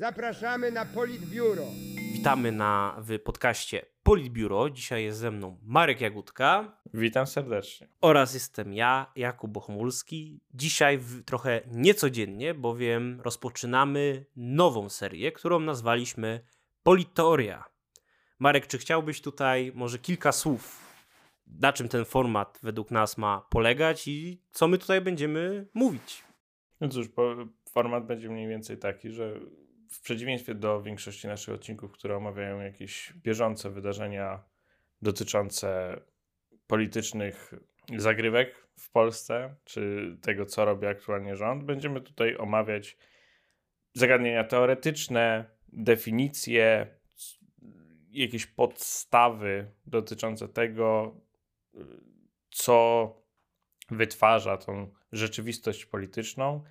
Zapraszamy na Politbiuro. Witamy na, w podcaście Politbiuro. Dzisiaj jest ze mną Marek Jagódka Witam serdecznie. oraz jestem ja, Jakub Bochumulski. Dzisiaj w, trochę niecodziennie, bowiem rozpoczynamy nową serię, którą nazwaliśmy Politeoria. Marek, czy chciałbyś tutaj może kilka słów, na czym ten format według nas ma polegać i co my tutaj będziemy mówić? No cóż, po, format będzie mniej więcej taki, że w przeciwieństwie do większości naszych odcinków, które omawiają jakieś bieżące wydarzenia dotyczące politycznych zagrywek w Polsce, czy tego, co robi aktualnie rząd, będziemy tutaj omawiać zagadnienia teoretyczne, definicje, jakieś podstawy dotyczące tego, co wytwarza tą rzeczywistość polityczną,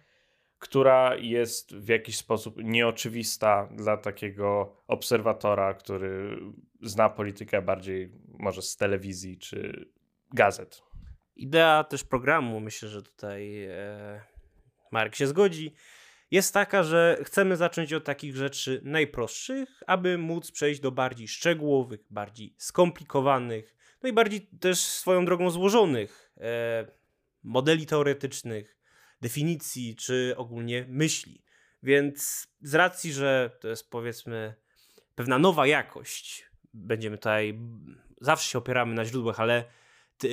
która jest w jakiś sposób nieoczywista dla takiego obserwatora, który zna politykę bardziej może z telewizji czy gazet. Idea też programu, myślę, że tutaj e, Marek się zgodzi, jest taka, że chcemy zacząć od takich rzeczy najprostszych, aby móc przejść do bardziej szczegółowych, bardziej skomplikowanych, no i bardziej też swoją drogą złożonych e, modeli teoretycznych, definicji czy ogólnie myśli. Więc z racji, że to jest powiedzmy pewna nowa jakość, będziemy tutaj, zawsze się opieramy na źródłach, ale ty,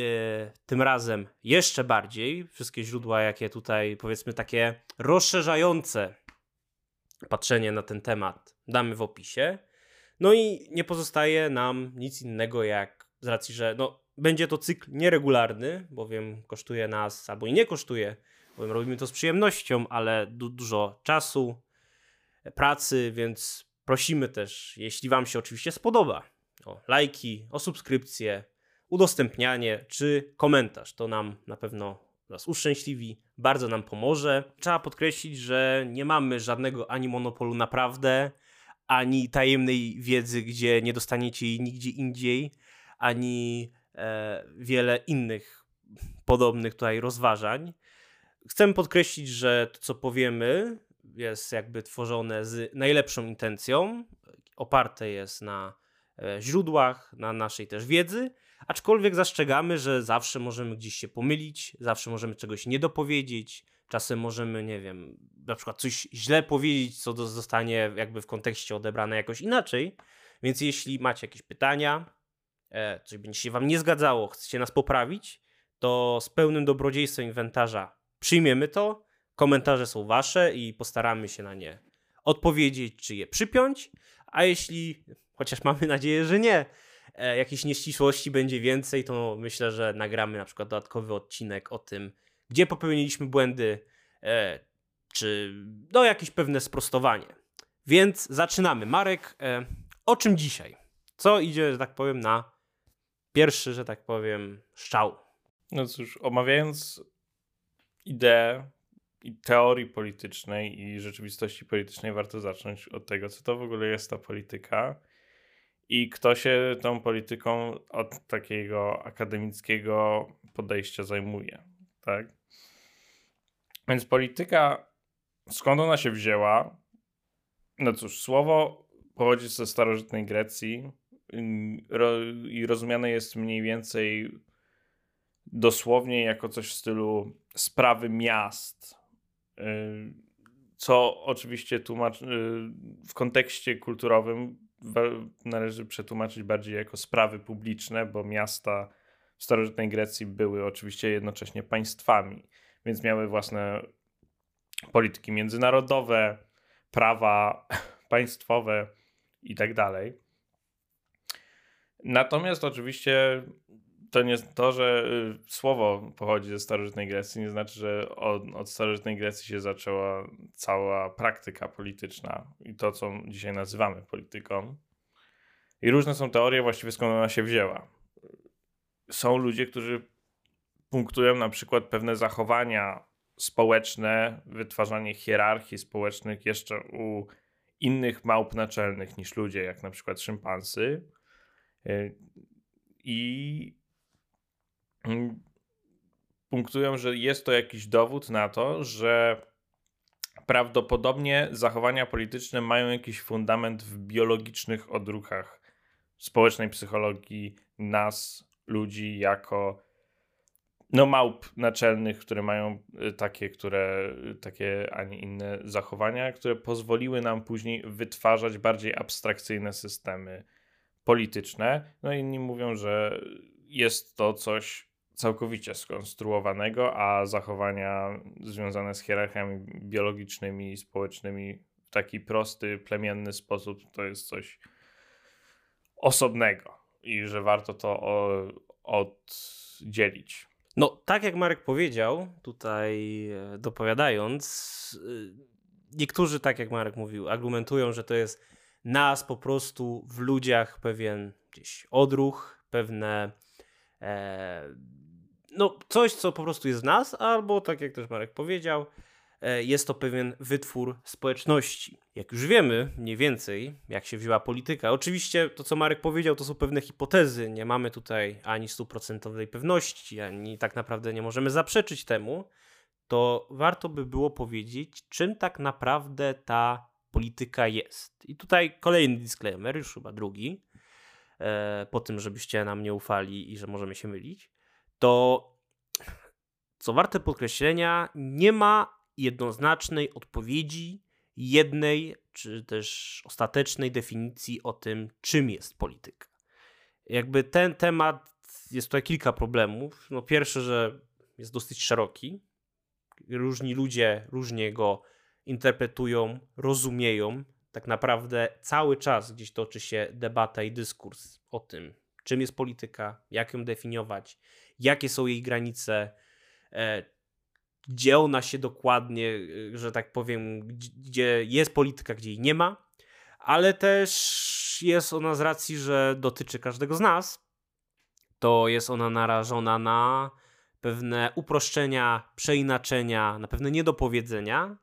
tym razem jeszcze bardziej. Wszystkie źródła, jakie tutaj powiedzmy takie rozszerzające patrzenie na ten temat damy w opisie. No i nie pozostaje nam nic innego jak z racji, że no, będzie to cykl nieregularny, bowiem kosztuje nas, albo i nie kosztuje, bowiem robimy to z przyjemnością, ale du dużo czasu, pracy, więc prosimy też, jeśli Wam się oczywiście spodoba, o lajki, o subskrypcje, udostępnianie czy komentarz. To nam na pewno nas uszczęśliwi, bardzo nam pomoże. Trzeba podkreślić, że nie mamy żadnego ani monopolu naprawdę, ani tajemnej wiedzy, gdzie nie dostaniecie jej nigdzie indziej, ani e, wiele innych podobnych tutaj rozważań. Chcemy podkreślić, że to, co powiemy, jest jakby tworzone z najlepszą intencją, oparte jest na e, źródłach, na naszej też wiedzy, aczkolwiek zastrzegamy, że zawsze możemy gdzieś się pomylić, zawsze możemy czegoś nie dopowiedzieć, czasem możemy, nie wiem, na przykład coś źle powiedzieć, co zostanie jakby w kontekście odebrane jakoś inaczej. Więc jeśli macie jakieś pytania, e, coś będzie się wam nie zgadzało, chcecie nas poprawić, to z pełnym dobrodziejstwem inwentarza przyjmiemy to. Komentarze są wasze i postaramy się na nie odpowiedzieć, czy je przypiąć. A jeśli, chociaż mamy nadzieję, że nie, e, jakiejś nieścisłości będzie więcej, to myślę, że nagramy na przykład dodatkowy odcinek o tym, gdzie popełniliśmy błędy, e, czy no jakieś pewne sprostowanie. Więc zaczynamy. Marek, e, o czym dzisiaj? Co idzie, że tak powiem, na pierwszy, że tak powiem, szczał? No cóż, omawiając ideę i teorii politycznej i rzeczywistości politycznej, warto zacząć od tego, co to w ogóle jest ta polityka i kto się tą polityką od takiego akademickiego podejścia zajmuje. Tak? Więc polityka, skąd ona się wzięła? No cóż, słowo pochodzi ze starożytnej Grecji i rozumiane jest mniej więcej dosłownie jako coś w stylu sprawy miast. Y, co oczywiście tłumacz, y, w kontekście kulturowym należy przetłumaczyć bardziej jako sprawy publiczne, bo miasta w starożytnej Grecji były oczywiście jednocześnie państwami, więc miały własne polityki międzynarodowe, prawa państwowe i tak dalej. Natomiast oczywiście to nie to, że y, słowo pochodzi ze starożytnej Grecji, nie znaczy, że od, od starożytnej Grecji się zaczęła cała praktyka polityczna i to, co dzisiaj nazywamy polityką. I różne są teorie właściwie skąd ona się wzięła. Są ludzie, którzy punktują na przykład pewne zachowania społeczne, wytwarzanie hierarchii społecznych jeszcze u innych małp naczelnych niż ludzie, jak na przykład szympansy. Y, I punktują, że jest to jakiś dowód na to, że prawdopodobnie zachowania polityczne mają jakiś fundament w biologicznych odruchach społecznej psychologii nas, ludzi, jako no małp naczelnych, które mają y, takie, które, y, takie, a nie inne zachowania, które pozwoliły nam później wytwarzać bardziej abstrakcyjne systemy polityczne. No inni mówią, że jest to coś całkowicie skonstruowanego, a zachowania związane z hierarchiami biologicznymi i społecznymi w taki prosty, plemienny sposób to jest coś osobnego i że warto to oddzielić. No, tak jak Marek powiedział, tutaj e, dopowiadając, e, niektórzy, tak jak Marek mówił, argumentują, że to jest nas po prostu w ludziach pewien gdzieś odruch, pewne e, no coś, co po prostu jest w nas, albo tak jak też Marek powiedział, E, jest to pewien wytwór społeczności. Jak już wiemy mniej więcej, jak się wzięła polityka. Oczywiście to, co Marek powiedział, to są pewne hipotezy. Nie mamy tutaj ani stuprocentowej pewności, ani tak naprawdę nie możemy zaprzeczyć temu. To warto by było powiedzieć, czym tak naprawdę ta polityka jest. I tutaj kolejny disclaimer, już chyba drugi, e, po tym, żebyście nam nie ufali i że możemy się mylić, to co warte podkreślenia, nie ma jednoznacznej odpowiedzi, jednej czy też ostatecznej definicji o tym, czym jest polityka. Jakby ten temat jest tutaj kilka problemów. No pierwsze, że jest dosyć szeroki. Różni ludzie różnie go interpretują, rozumieją. Tak naprawdę cały czas gdzieś toczy się debata i dyskurs o tym, czym jest polityka, jak ją definiować, jakie są jej granice, e, gdzie ona się dokładnie, y, że tak powiem, gdzie jest polityka, gdzie jej nie ma, ale też jest ona z racji, że dotyczy każdego z nas, to jest ona narażona na pewne uproszczenia, przeinaczenia, na pewne niedopowiedzenia,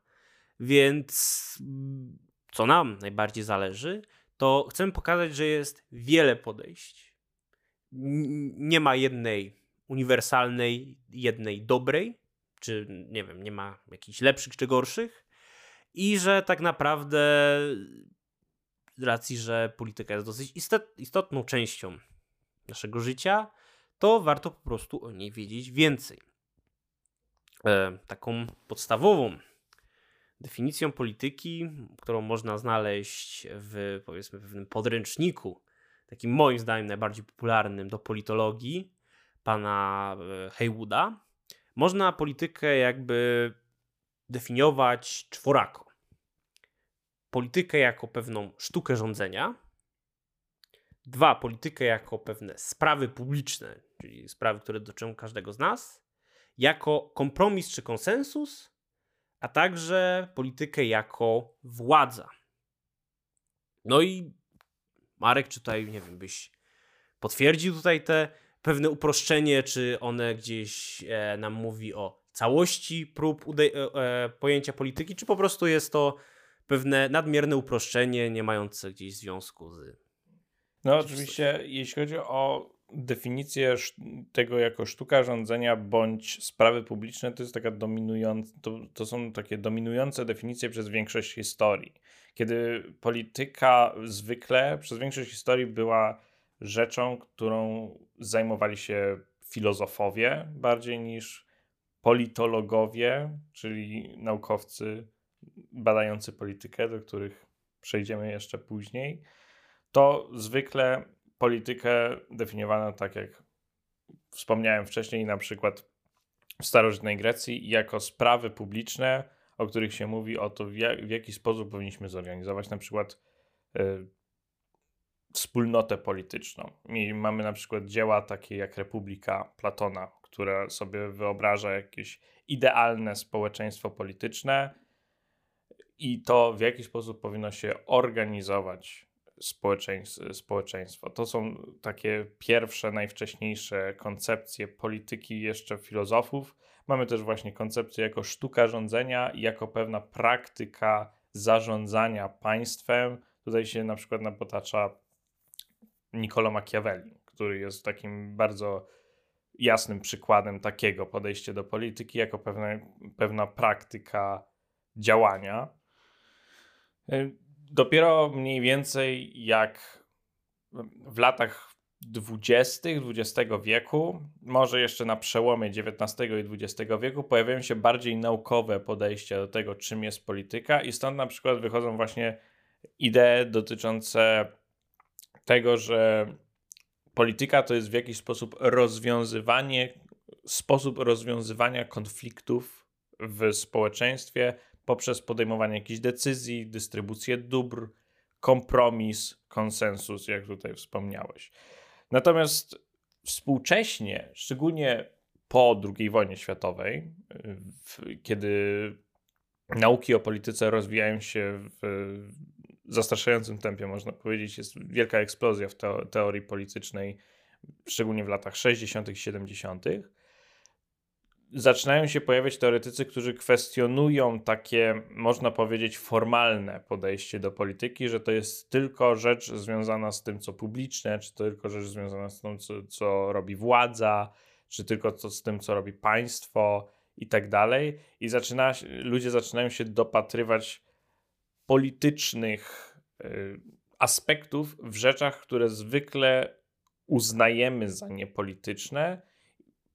więc co nam najbardziej zależy, to chcemy pokazać, że jest wiele podejść. Nie ma jednej uniwersalnej, jednej dobrej, czy nie wiem, nie ma jakichś lepszych czy gorszych i że tak naprawdę z racji, że polityka jest dosyć istotną częścią naszego życia, to warto po prostu o niej wiedzieć więcej. E, taką podstawową definicją polityki, którą można znaleźć w powiedzmy pewnym podręczniku, takim moim zdaniem najbardziej popularnym do politologii, pana e, Haywooda, można politykę jakby definiować czworako. Politykę jako pewną sztukę rządzenia. Dwa, politykę jako pewne sprawy publiczne, czyli sprawy, które dotyczą każdego z nas. Jako kompromis czy konsensus, a także politykę jako władza. No i Marek, czy tutaj, nie wiem, byś potwierdził tutaj te pewne uproszczenie, czy one gdzieś e, nam mówi o całości prób e, e, pojęcia polityki, czy po prostu jest to pewne nadmierne uproszczenie, nie mające gdzieś związku z. No, oczywiście, jeśli chodzi o definicję tego jako sztuka rządzenia bądź sprawy publiczne, to jest taka dominująca, to, to są takie dominujące definicje przez większość historii. Kiedy polityka zwykle przez większość historii była rzeczą, którą zajmowali się filozofowie bardziej niż politologowie, czyli naukowcy badający politykę, do których przejdziemy jeszcze później, to zwykle politykę definiowano tak jak wspomniałem wcześniej, na przykład w starożytnej Grecji, jako sprawy publiczne, o których się mówi o to, w, jak, w jaki sposób powinniśmy zorganizować. Na przykład y, wspólnotę polityczną. I mamy na przykład dzieła takie jak Republika Platona, które sobie wyobraża jakieś idealne społeczeństwo polityczne i to w jaki sposób powinno się organizować społeczeństwo. To są takie pierwsze, najwcześniejsze koncepcje polityki jeszcze filozofów. Mamy też właśnie koncepcję jako sztuka rządzenia i jako pewna praktyka zarządzania państwem. Tutaj się na przykład napotacza Niccolo Machiavelli, który jest takim bardzo jasnym przykładem takiego podejścia do polityki, jako pewna, pewna praktyka działania. Y, dopiero mniej więcej jak w latach 20. XX wieku, może jeszcze na przełomie XIX i XX wieku, pojawiają się bardziej naukowe podejścia do tego, czym jest polityka, i stąd na przykład wychodzą właśnie idee dotyczące tego, że polityka to jest w jakiś sposób rozwiązywanie, sposób rozwiązywania konfliktów w społeczeństwie poprzez podejmowanie jakichś decyzji, dystrybucję dóbr, kompromis, konsensus, jak tutaj wspomniałeś. Natomiast współcześnie, szczególnie po II wojnie światowej, kiedy nauki o polityce rozwijają się w zastraszającym tempie, można powiedzieć, jest wielka eksplozja w teorii politycznej, szczególnie w latach 60., 70 zaczynają się pojawiać teoretycy, którzy kwestionują takie, można powiedzieć, formalne podejście do polityki, że to jest tylko rzecz związana z tym, co publiczne, czy tylko rzecz związana z tym, co, co robi władza, czy tylko co, z tym, co robi państwo i tak dalej. I zaczyna, ludzie zaczynają się dopatrywać politycznych y, aspektów w rzeczach, które zwykle uznajemy za niepolityczne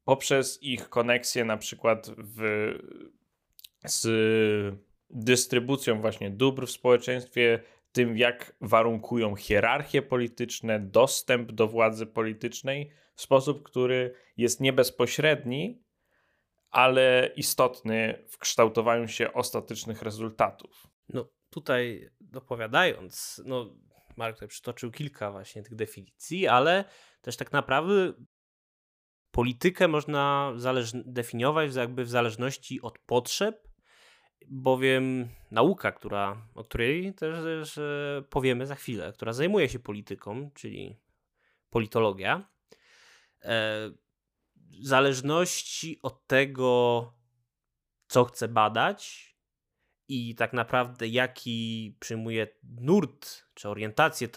poprzez ich koneksję na przykład w, z dystrybucją właśnie dóbr w społeczeństwie, tym jak warunkują hierarchie polityczne, dostęp do władzy politycznej w sposób, który jest nie bezpośredni, ale istotny w kształtowaniu się ostatecznych rezultatów. No tutaj dopowiadając, no Mark tutaj przytoczył kilka właśnie tych definicji, ale też tak naprawdę politykę można definiować jakby w zależności od potrzeb, bowiem nauka, która, o której też e, powiemy za chwilę, która zajmuje się polityką, czyli politologia, e, w zależności od tego, co chce badać i tak naprawdę jaki przyjmuje nurt czy orientację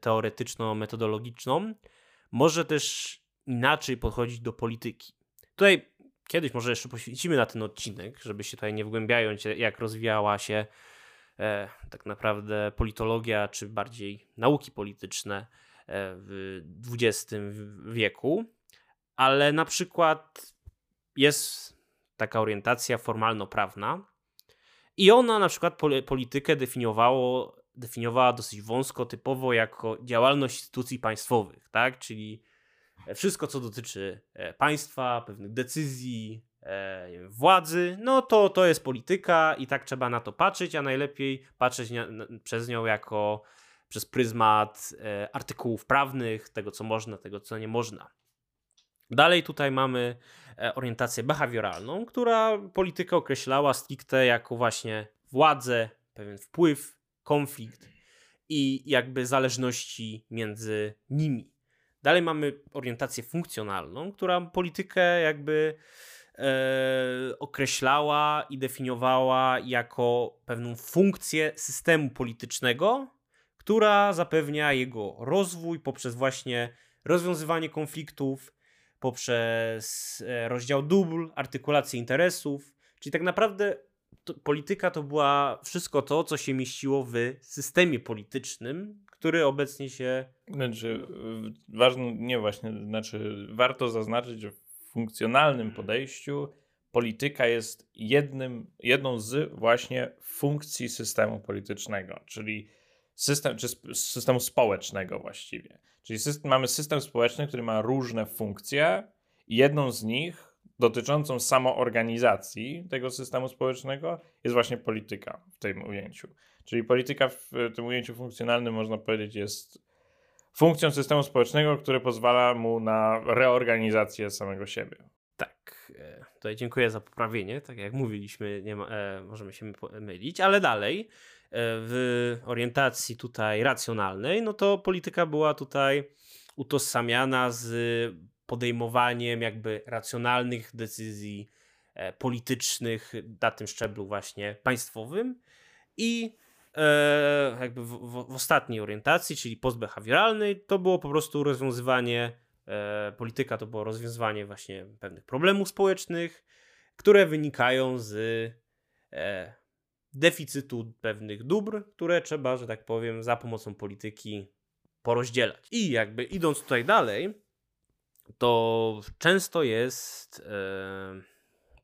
teoretyczno-metodologiczną, może też inaczej podchodzić do polityki. Tutaj kiedyś może jeszcze poświęcimy na ten odcinek, żeby się tutaj nie wgłębiając, jak rozwijała się e, tak naprawdę politologia, czy bardziej nauki polityczne e, w XX wieku, ale na przykład jest taka orientacja formalno-prawna i ona na przykład politykę definiowało, definiowała dosyć wąsko, typowo jako działalność instytucji państwowych, tak? czyli wszystko, co dotyczy e, państwa, pewnych decyzji, e, władzy, no to to jest polityka i tak trzeba na to patrzeć, a najlepiej patrzeć przez nią jako przez pryzmat e, artykułów prawnych, tego co można, tego co nie można. Dalej tutaj mamy orientację behawioralną, która politykę określała stricte jako właśnie władzę, pewien wpływ, konflikt i jakby zależności między nimi. Dalej mamy orientację funkcjonalną, która politykę jakby e, określała i definiowała jako pewną funkcję systemu politycznego, która zapewnia jego rozwój poprzez właśnie rozwiązywanie konfliktów, poprzez e, rozdział dóbr, artykulację interesów. Czyli tak naprawdę to, polityka to była wszystko to, co się mieściło w systemie politycznym, który obecnie się. Znaczy, ważne, nie właśnie, znaczy, warto zaznaczyć, że w funkcjonalnym podejściu polityka jest jednym, jedną z właśnie funkcji systemu politycznego, czyli system, czy systemu społecznego właściwie. Czyli system, mamy system społeczny, który ma różne funkcje i jedną z nich dotyczącą samoorganizacji tego systemu społecznego jest właśnie polityka w tym ujęciu. Czyli polityka w tym ujęciu funkcjonalnym, można powiedzieć, jest funkcją systemu społecznego, który pozwala mu na reorganizację samego siebie. Tak, e, tutaj dziękuję za poprawienie. Tak jak mówiliśmy, nie ma, e, możemy się mylić, ale dalej w orientacji tutaj racjonalnej, no to polityka była tutaj utożsamiana z podejmowaniem jakby racjonalnych decyzji e, politycznych na tym szczeblu właśnie państwowym i e, jakby w, w, w, ostatniej orientacji, czyli postbehawioralnej, to było po prostu rozwiązywanie, e, polityka to było rozwiązywanie właśnie pewnych problemów społecznych, które wynikają z deficytu pewnych dóbr, które trzeba, że tak powiem, za pomocą polityki porozdzielać. I jakby idąc tutaj dalej, to często jest e,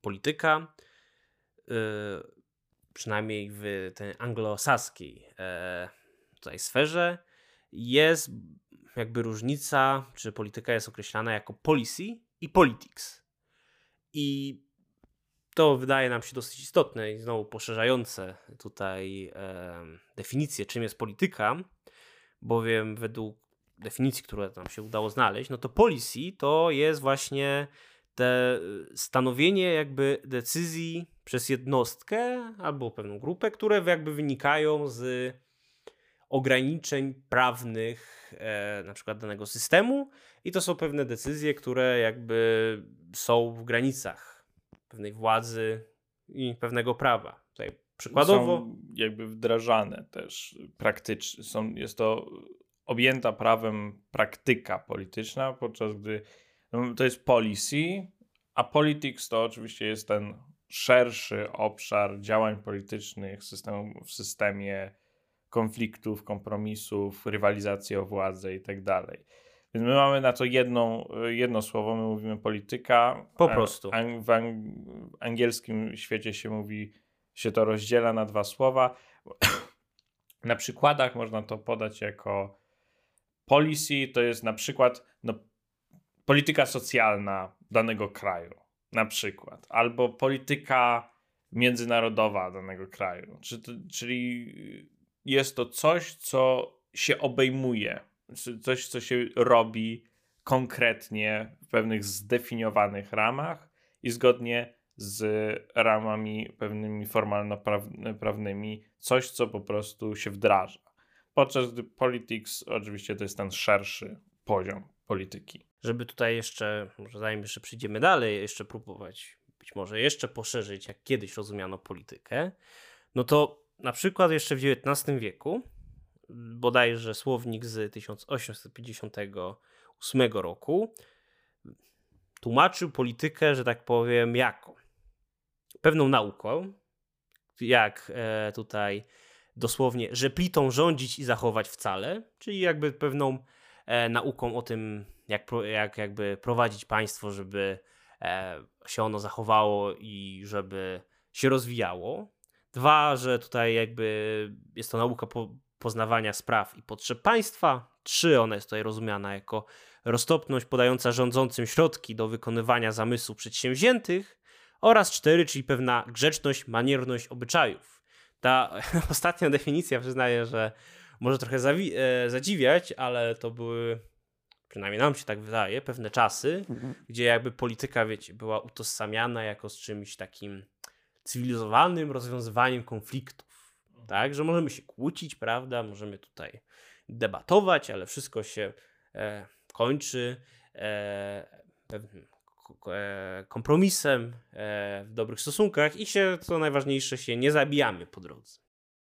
polityka, e, przynajmniej w tej anglosaskiej e, tutaj sferze, jest jakby różnica, czy polityka jest określana jako policy i politics. I to wydaje nam się dosyć istotne i znowu poszerzające tutaj e, definicję, czym jest polityka, bowiem według definicji, które nam się udało znaleźć, no to policy to jest właśnie te stanowienie jakby decyzji przez jednostkę albo pewną grupę, które jakby wynikają z ograniczeń prawnych e, na przykład danego systemu. I to są pewne decyzje, które jakby są w granicach pewnej władzy i pewnego prawa. Tutaj przykładowo Są jakby wdrażane też praktycznie. Są, jest to objęta prawem praktyka polityczna, podczas gdy no, to jest policy, a politics to oczywiście jest ten szerszy obszar działań politycznych w systemie konfliktów, kompromisów, rywalizacji o władzę i tak dalej. Więc my mamy na to jedną, jedno słowo, my mówimy polityka. Po prostu. w ang- angielskim świecie się mówi, się to rozdziela na dwa słowa. Na przykładach można to podać jako policy, to jest na przykład no, polityka socjalna danego kraju, na przykład, albo polityka międzynarodowa danego kraju. Czyli jest to coś, co się obejmuje, coś, co się robi konkretnie w pewnych zdefiniowanych ramach i zgodnie z ramami pewnymi formalno-prawnymi, coś, co po prostu się wdraża. Podczas gdy politics oczywiście to jest ten szerszy poziom polityki. żeby tutaj jeszcze, może zanim jeszcze przyjdziemy dalej, jeszcze próbować być może jeszcze poszerzyć, jak kiedyś rozumiano politykę, no to na przykład jeszcze w XIX wieku, bodajże słownik z 1858 roku, tłumaczył politykę, że tak powiem, jako pewną nauką, jak e, tutaj dosłownie, że plitą rządzić i zachować wcale, czyli jakby pewną e, nauką o tym, jak, jak jakby prowadzić państwo, żeby e, się ono zachowało i żeby się rozwijało. Dwa, że tutaj jakby jest to nauka po, poznawania spraw i potrzeb państwa. Trzy, ona jest tutaj rozumiana jako roztopność podająca rządzącym środki do wykonywania zamysłów przedsięwziętych. Oraz cztery, czyli pewna grzeczność, manierność obyczajów. Ta ostatnia definicja przyznaję, że może trochę zawi- e, zadziwiać, ale to były, przynajmniej nam się tak wydaje, pewne czasy, gdzie jakby polityka, wiecie, była utożsamiana jako z czymś takim cywilizowanym rozwiązywaniem konfliktów. Tak, że możemy się kłócić, prawda, możemy tutaj debatować, ale wszystko się e, kończy e, pewnym e, kompromisem e, w dobrych stosunkach i się, co najważniejsze, się nie zabijamy po drodze.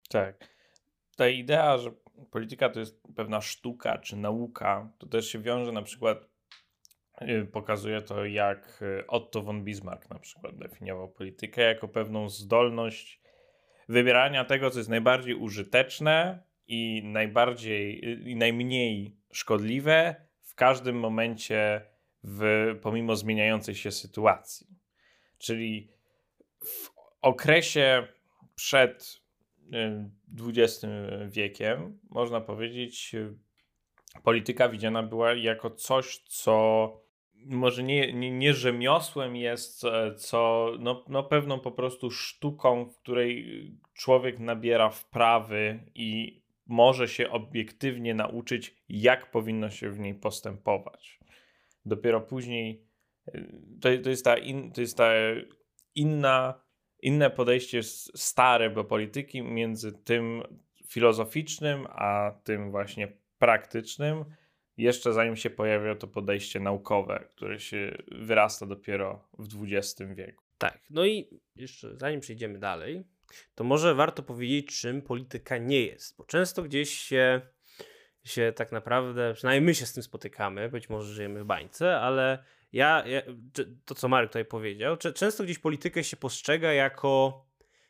Tak. Ta idea, że polityka to jest pewna sztuka czy nauka, to też się wiąże na przykład, yy, pokazuje to, jak yy, Otto von Bismarck na przykład definiował politykę jako pewną zdolność wybierania tego, co jest najbardziej użyteczne i najbardziej i najmniej szkodliwe w każdym momencie, w, pomimo zmieniającej się sytuacji. Czyli w okresie przed y, XX wiekiem, można powiedzieć, y, polityka widziana była jako coś, co może nie, nie, nie rzemiosłem jest, e, co no, no pewną po prostu sztuką, w której człowiek nabiera wprawy i może się obiektywnie nauczyć, jak powinno się w niej postępować. Dopiero później y, to, to, jest, ta in, to jest ta inna, inne podejście stare do polityki między tym filozoficznym, a tym właśnie praktycznym, jeszcze zanim się pojawia to podejście naukowe, które się wyrasta dopiero w XX wieku. Tak, no i jeszcze zanim przejdziemy dalej, to może warto powiedzieć, czym polityka nie jest, bo często gdzieś się, się tak naprawdę, przynajmniej my się z tym spotykamy, być może żyjemy w bańce, ale ja, ja to co Marek tutaj powiedział, często gdzieś politykę się postrzega jako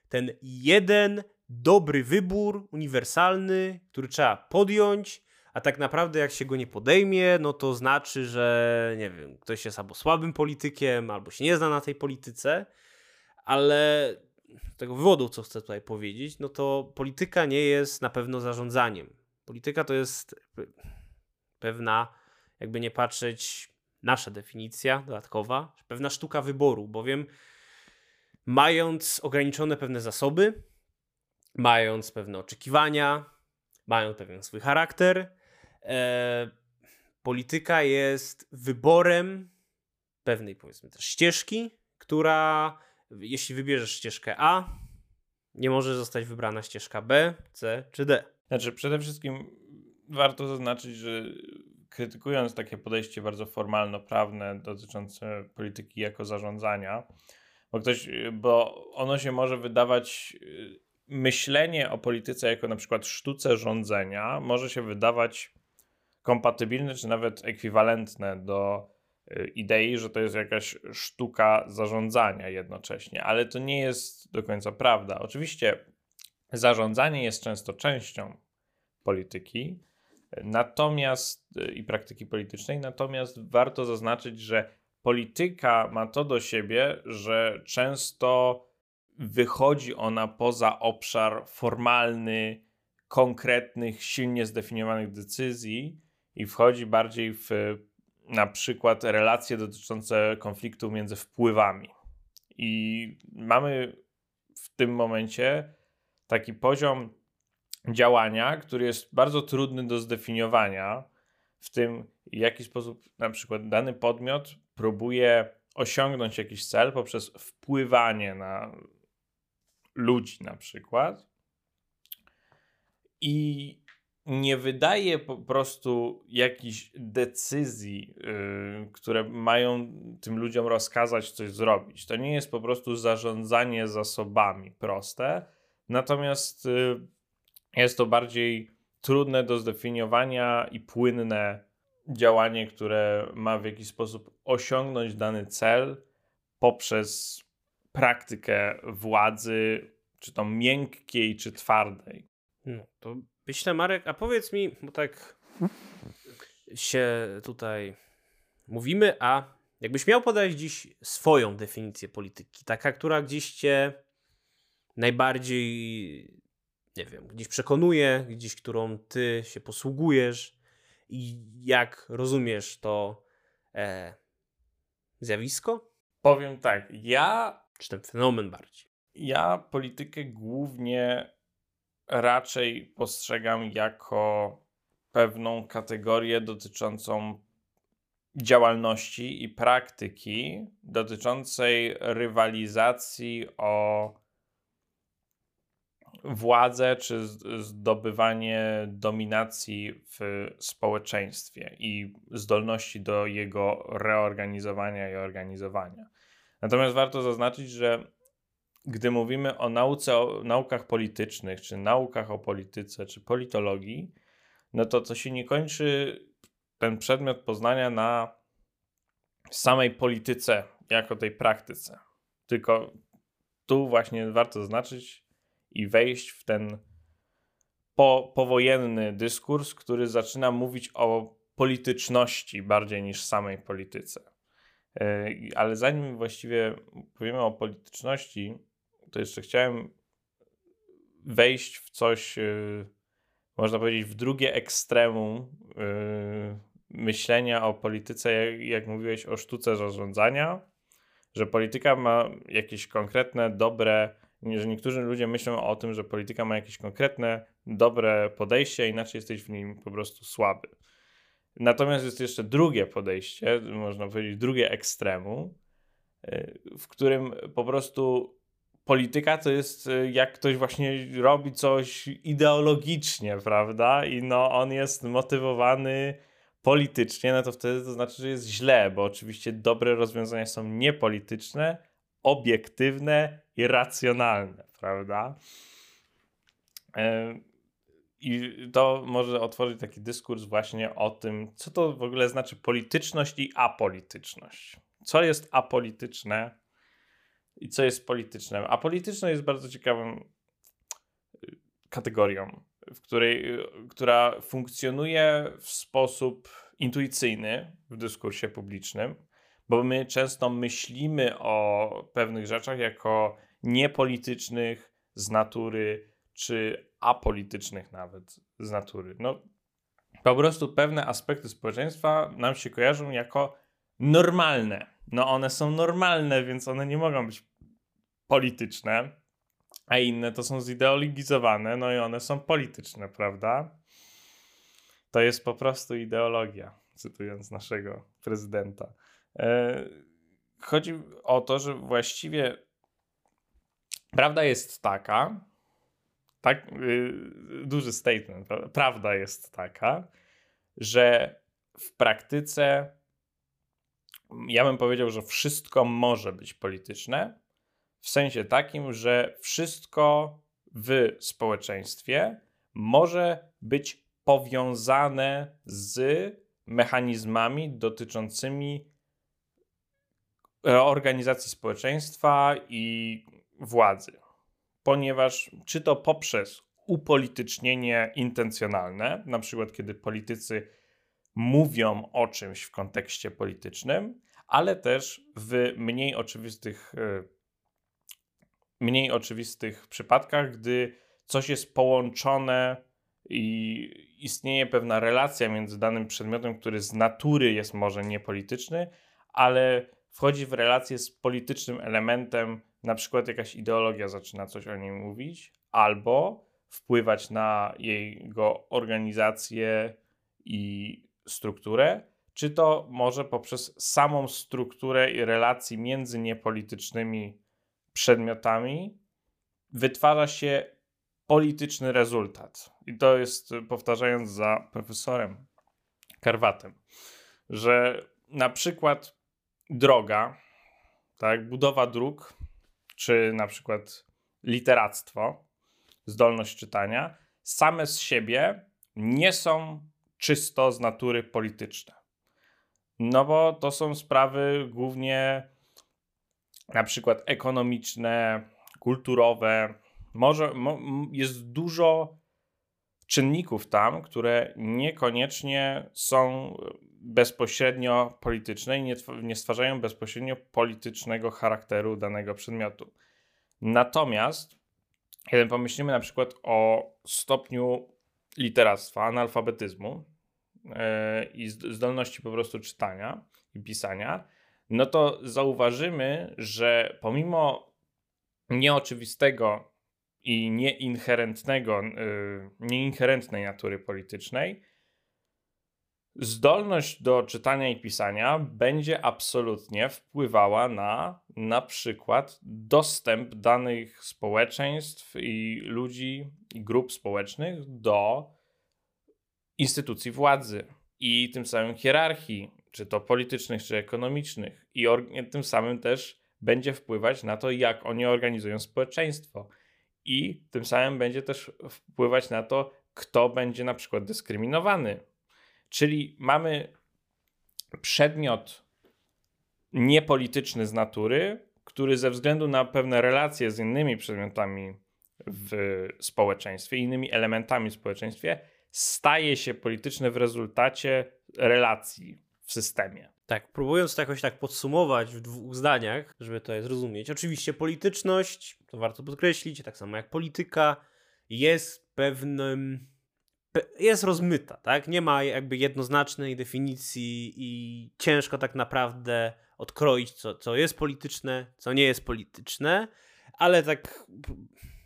ten jeden dobry wybór, uniwersalny, który trzeba podjąć, a tak naprawdę jak się go nie podejmie, no to znaczy, że nie wiem, ktoś jest albo słabym politykiem, albo się nie zna na tej polityce, ale tego wywodu, co chcę tutaj powiedzieć, no to polityka nie jest na pewno zarządzaniem. Polityka to jest pewna, jakby nie patrzeć, nasza definicja dodatkowa, pewna sztuka wyboru, bowiem mając ograniczone pewne zasoby, mając pewne oczekiwania, mając pewien swój charakter, e, polityka jest wyborem pewnej, powiedzmy też, ścieżki, która, jeśli wybierzesz ścieżkę A, nie może zostać wybrana ścieżka B, C czy D. Znaczy, przede wszystkim warto zaznaczyć, że krytykując takie podejście bardzo formalno-prawne dotyczące polityki jako zarządzania, bo, ktoś, bo ono się może wydawać, myślenie o polityce jako na przykład sztuce rządzenia może się wydawać kompatybilne czy nawet ekwiwalentne do y, idei, że to jest jakaś sztuka zarządzania jednocześnie, ale to nie jest do końca prawda. Oczywiście zarządzanie jest często częścią polityki, natomiast i praktyki politycznej, natomiast warto zaznaczyć, że polityka ma to do siebie, że często wychodzi ona poza obszar formalny, konkretnych, silnie zdefiniowanych decyzji i wchodzi bardziej w na przykład relacje dotyczące konfliktu między wpływami. I mamy w tym momencie taki poziom działania, który jest bardzo trudny do zdefiniowania, w tym w jaki sposób na przykład dany podmiot próbuje osiągnąć jakiś cel poprzez wpływanie na ludzi na przykład i nie wydaje po prostu jakichś decyzji, yy, które mają tym ludziom rozkazać coś zrobić. To nie jest po prostu zarządzanie zasobami proste, natomiast yy, jest to bardziej trudne do zdefiniowania i płynne działanie, które ma w jakiś sposób osiągnąć dany cel poprzez praktykę władzy, czy to miękkiej, czy twardej. No to myślę, Marek, a powiedz mi, bo tak się tutaj mówimy, a jakbyś miał podać dziś swoją definicję polityki, taka, która gdzieś cię najbardziej nie wiem, gdzieś przekonuje, gdzieś którą ty się posługujesz i jak rozumiesz to e, zjawisko? Powiem tak, ja. Czy ten fenomen bardziej? Ja politykę głównie raczej postrzegam jako pewną kategorię dotyczącą działalności i praktyki dotyczącej rywalizacji o władzę czy zdobywanie dominacji w społeczeństwie i zdolności do jego reorganizowania i organizowania. Natomiast warto zaznaczyć, że gdy mówimy o nauce, o naukach politycznych, czy naukach o polityce, czy politologii, no to to się nie kończy ten przedmiot poznania na samej polityce, jako tej praktyce. Tylko tu właśnie warto zaznaczyć, i wejść w ten po, powojenny dyskurs, który zaczyna mówić o polityczności bardziej niż samej polityce. E, ale zanim właściwie powiemy o polityczności, to jeszcze chciałem wejść w coś, e, można powiedzieć, w drugie ekstremum e, myślenia o polityce, jak, jak mówiłeś o sztuce zarządzania, że polityka ma jakieś konkretne, dobre że niektórzy ludzie myślą o tym, że polityka ma jakieś konkretne, dobre podejście, inaczej jesteś w nim po prostu słaby. Natomiast jest jeszcze drugie podejście, można powiedzieć drugie ekstremu, y, w którym po prostu polityka to jest y, jak ktoś właśnie robi coś ideologicznie, prawda? I no on jest motywowany politycznie, no to wtedy to znaczy, że jest źle, bo oczywiście dobre rozwiązania są niepolityczne, obiektywne i racjonalne, prawda? I to może otworzyć taki dyskurs właśnie o tym, co to w ogóle znaczy polityczność i apolityczność. Co jest apolityczne, i co jest polityczne. A polityczne jest bardzo ciekawą y, kategorią, w której, y, która funkcjonuje w sposób intuicyjny w dyskursie publicznym, bo my często myślimy o pewnych rzeczach jako niepolitycznych z natury, czy apolitycznych nawet z natury. No, po prostu pewne aspekty społeczeństwa nam się kojarzą jako normalne. No, one są normalne, więc one nie mogą być polityczne, a inne to są zideologizowane, no i one są polityczne, prawda? To jest po prostu ideologia, cytując naszego prezydenta. E, chodzi o to, że właściwie prawda jest taka, tak, y, duży statement, prawda jest taka, że w praktyce ja bym powiedział, że wszystko może być polityczne, w sensie takim, że wszystko w społeczeństwie może być powiązane z mechanizmami dotyczącymi organizacji społeczeństwa i władzy. Ponieważ czy to poprzez upolitycznienie intencjonalne, na przykład kiedy politycy mówią o czymś w kontekście politycznym, ale też w mniej oczywistych, e, mniej oczywistych przypadkach, gdy coś jest połączone i istnieje pewna relacja między danym przedmiotem, który z natury jest może niepolityczny, ale wchodzi w relację z politycznym elementem, na przykład jakaś ideologia zaczyna coś o nim mówić, albo wpływać na jego organizację i strukturę, czy to może poprzez samą strukturę i relacji między niepolitycznymi przedmiotami wytwarza się polityczny rezultat. I to jest, powtarzając za profesorem Karwatem, że na przykład droga, tak, budowa dróg, czy na przykład literactwo, zdolność czytania, same z siebie nie są czysto z natury polityczne. No bo to są sprawy głównie na przykład ekonomiczne, kulturowe. Może mo, jest dużo czynników tam, które niekoniecznie są bezpośrednio polityczne i nie, nie stwarzają bezpośrednio politycznego charakteru danego przedmiotu. Natomiast, kiedy pomyślimy na przykład o stopniu literactwa, analfabetyzmu i zdolności po prostu czytania i pisania, no to zauważymy, że pomimo nieoczywistego i nieinherentnego, yy, nieinherentnej natury politycznej, zdolność do czytania i pisania będzie absolutnie wpływała na na przykład dostęp danych społeczeństw i ludzi i grup społecznych do instytucji władzy i tym samym hierarchii, czy to politycznych, czy ekonomicznych, i tym samym też będzie wpływać na to, jak oni organizują społeczeństwo. I tym samym będzie też wpływać na to, kto będzie na przykład dyskryminowany Czyli mamy przedmiot niepolityczny z natury, który ze względu na pewne relacje z innymi przedmiotami w społeczeństwie, innymi elementami w społeczeństwie, staje się polityczny w rezultacie relacji w systemie. Tak, próbując to jakoś tak podsumować w dwóch zdaniach, żeby to zrozumieć. Oczywiście polityczność, to warto podkreślić, tak samo jak polityka, jest pewnym jest rozmyta, tak? Nie ma jakby jednoznacznej definicji i ciężko tak naprawdę odkroić, co, co jest polityczne, co nie jest polityczne, ale tak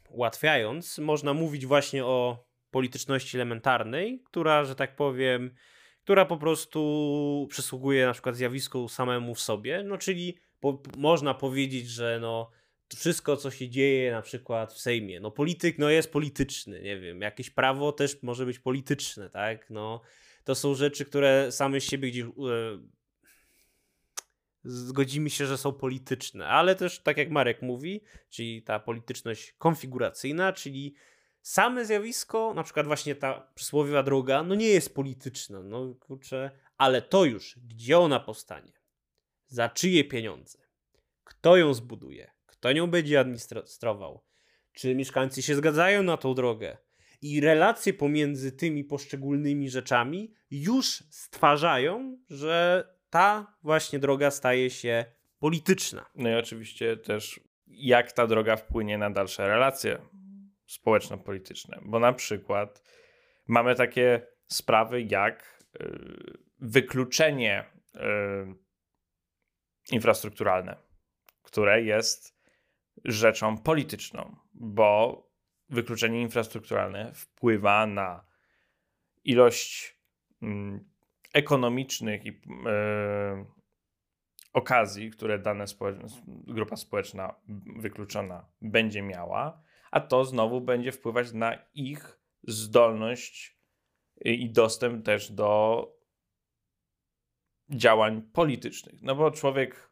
ułatwiając, można mówić właśnie o polityczności elementarnej, która, że tak powiem, która po prostu przysługuje na przykład zjawisku samemu w sobie, no czyli po, można powiedzieć, że no wszystko, co się dzieje na przykład w Sejmie. No polityk no jest polityczny, nie wiem, jakieś prawo też może być polityczne, tak? No, to są rzeczy, które same z siebie gdzieś e, zgodzimy się, że są polityczne, ale też tak jak Marek mówi, czyli ta polityczność konfiguracyjna, czyli same zjawisko, na przykład właśnie ta przysłowiowa droga, no nie jest polityczna, no kurczę, ale to już, gdzie ona powstanie, za czyje pieniądze, kto ją zbuduje, kto nią będzie administrował, czy mieszkańcy się zgadzają na tą drogę. I relacje pomiędzy tymi poszczególnymi rzeczami już stwarzają, że ta właśnie droga staje się polityczna. No i oczywiście też jak ta droga wpłynie na dalsze relacje społeczno-polityczne. Bo na przykład mamy takie sprawy jak y, wykluczenie y, infrastrukturalne, które jest rzeczą polityczną, bo wykluczenie infrastrukturalne wpływa na ilość mm, ekonomicznych i e, okazji, które dana grupa społeczna wykluczona będzie miała, a to znowu będzie wpływać na ich zdolność i dostęp też do działań politycznych. No bo człowiek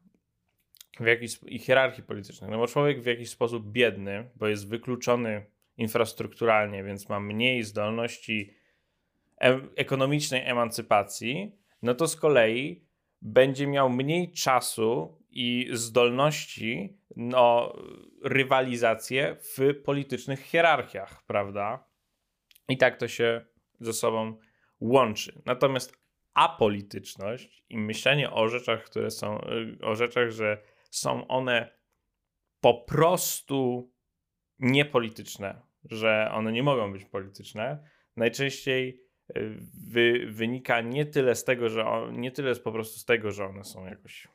w jakiś, i hierarchii politycznych, no bo człowiek w jakiś sposób biedny, bo jest wykluczony infrastrukturalnie, więc ma mniej zdolności ekonomicznej emancypacji, no to z kolei będzie miał mniej czasu i zdolności no, rywalizację w politycznych hierarchiach, prawda? I tak to się ze sobą łączy. Natomiast apolityczność i myślenie o rzeczach, które są, o rzeczach, że są one po prostu niepolityczne, że one nie mogą być polityczne, najczęściej y, wy, wynika nie tyle z tego, że on, nie tyle po prostu z tego, że one są jakoś